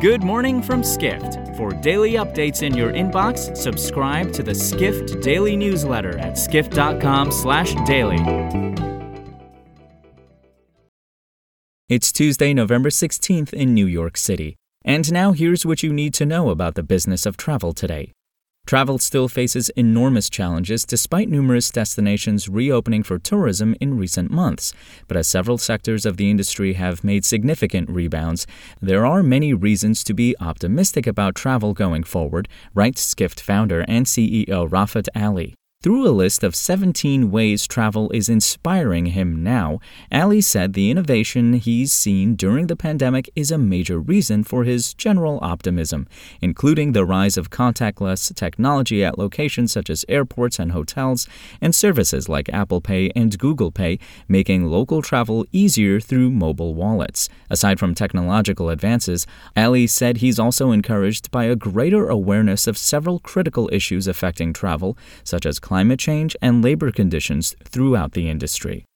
Good morning from Skift. For daily updates in your inbox, subscribe to the Skift Daily newsletter at skift.com/daily. It's Tuesday, November 16th in New York City. And now here's what you need to know about the business of travel today. Travel still faces enormous challenges despite numerous destinations reopening for tourism in recent months. But as several sectors of the industry have made significant rebounds, there are many reasons to be optimistic about travel going forward, writes Skift founder and CEO Rafat Ali. Through a list of 17 ways travel is inspiring him now, Ali said the innovation he's seen during the pandemic is a major reason for his general optimism, including the rise of contactless technology at locations such as airports and hotels, and services like Apple Pay and Google Pay, making local travel easier through mobile wallets. Aside from technological advances, Ali said he's also encouraged by a greater awareness of several critical issues affecting travel, such as climate change and labor conditions throughout the industry.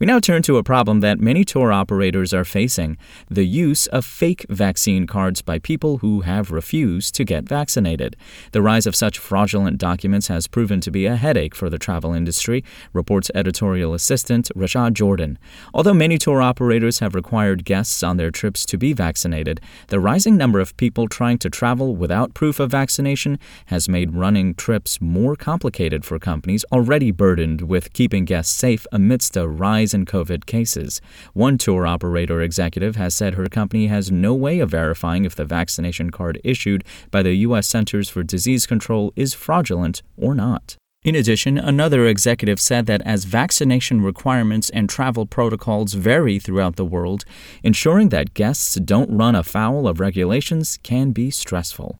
We now turn to a problem that many tour operators are facing the use of fake vaccine cards by people who have refused to get vaccinated. The rise of such fraudulent documents has proven to be a headache for the travel industry, reports editorial assistant Rashad Jordan. Although many tour operators have required guests on their trips to be vaccinated, the rising number of people trying to travel without proof of vaccination has made running trips more complicated for companies already burdened with keeping guests safe amidst a rise rise in COVID cases. One tour operator executive has said her company has no way of verifying if the vaccination card issued by the U.S. Centers for Disease Control is fraudulent or not. In addition, another executive said that as vaccination requirements and travel protocols vary throughout the world, ensuring that guests don't run afoul of regulations can be stressful.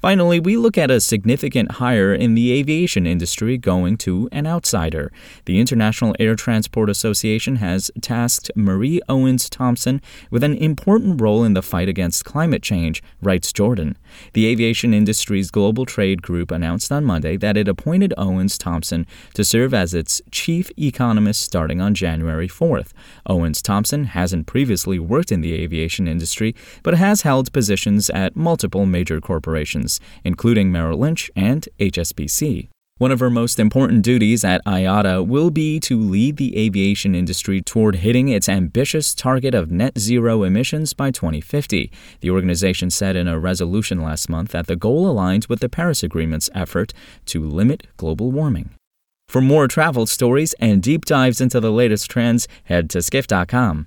Finally, we look at a significant hire in the aviation industry going to an outsider. The International Air Transport Association has tasked Marie Owens Thomsen with an important role in the fight against climate change, writes Jordan. The aviation industry's global trade group announced on Monday that it appointed Owens Thomsen to serve as its chief economist starting on January 4th. Owens Thomsen hasn't previously worked in the aviation industry, but has held positions at multiple major corporations including Merrill Lynch and HSBC. One of her most important duties at IATA will be to lead the aviation industry toward hitting its ambitious target of net zero emissions by 2050. The organization said in a resolution last month that the goal aligns with the Paris Agreement's effort to limit global warming. For more travel stories and deep dives into the latest trends, head to skift.com.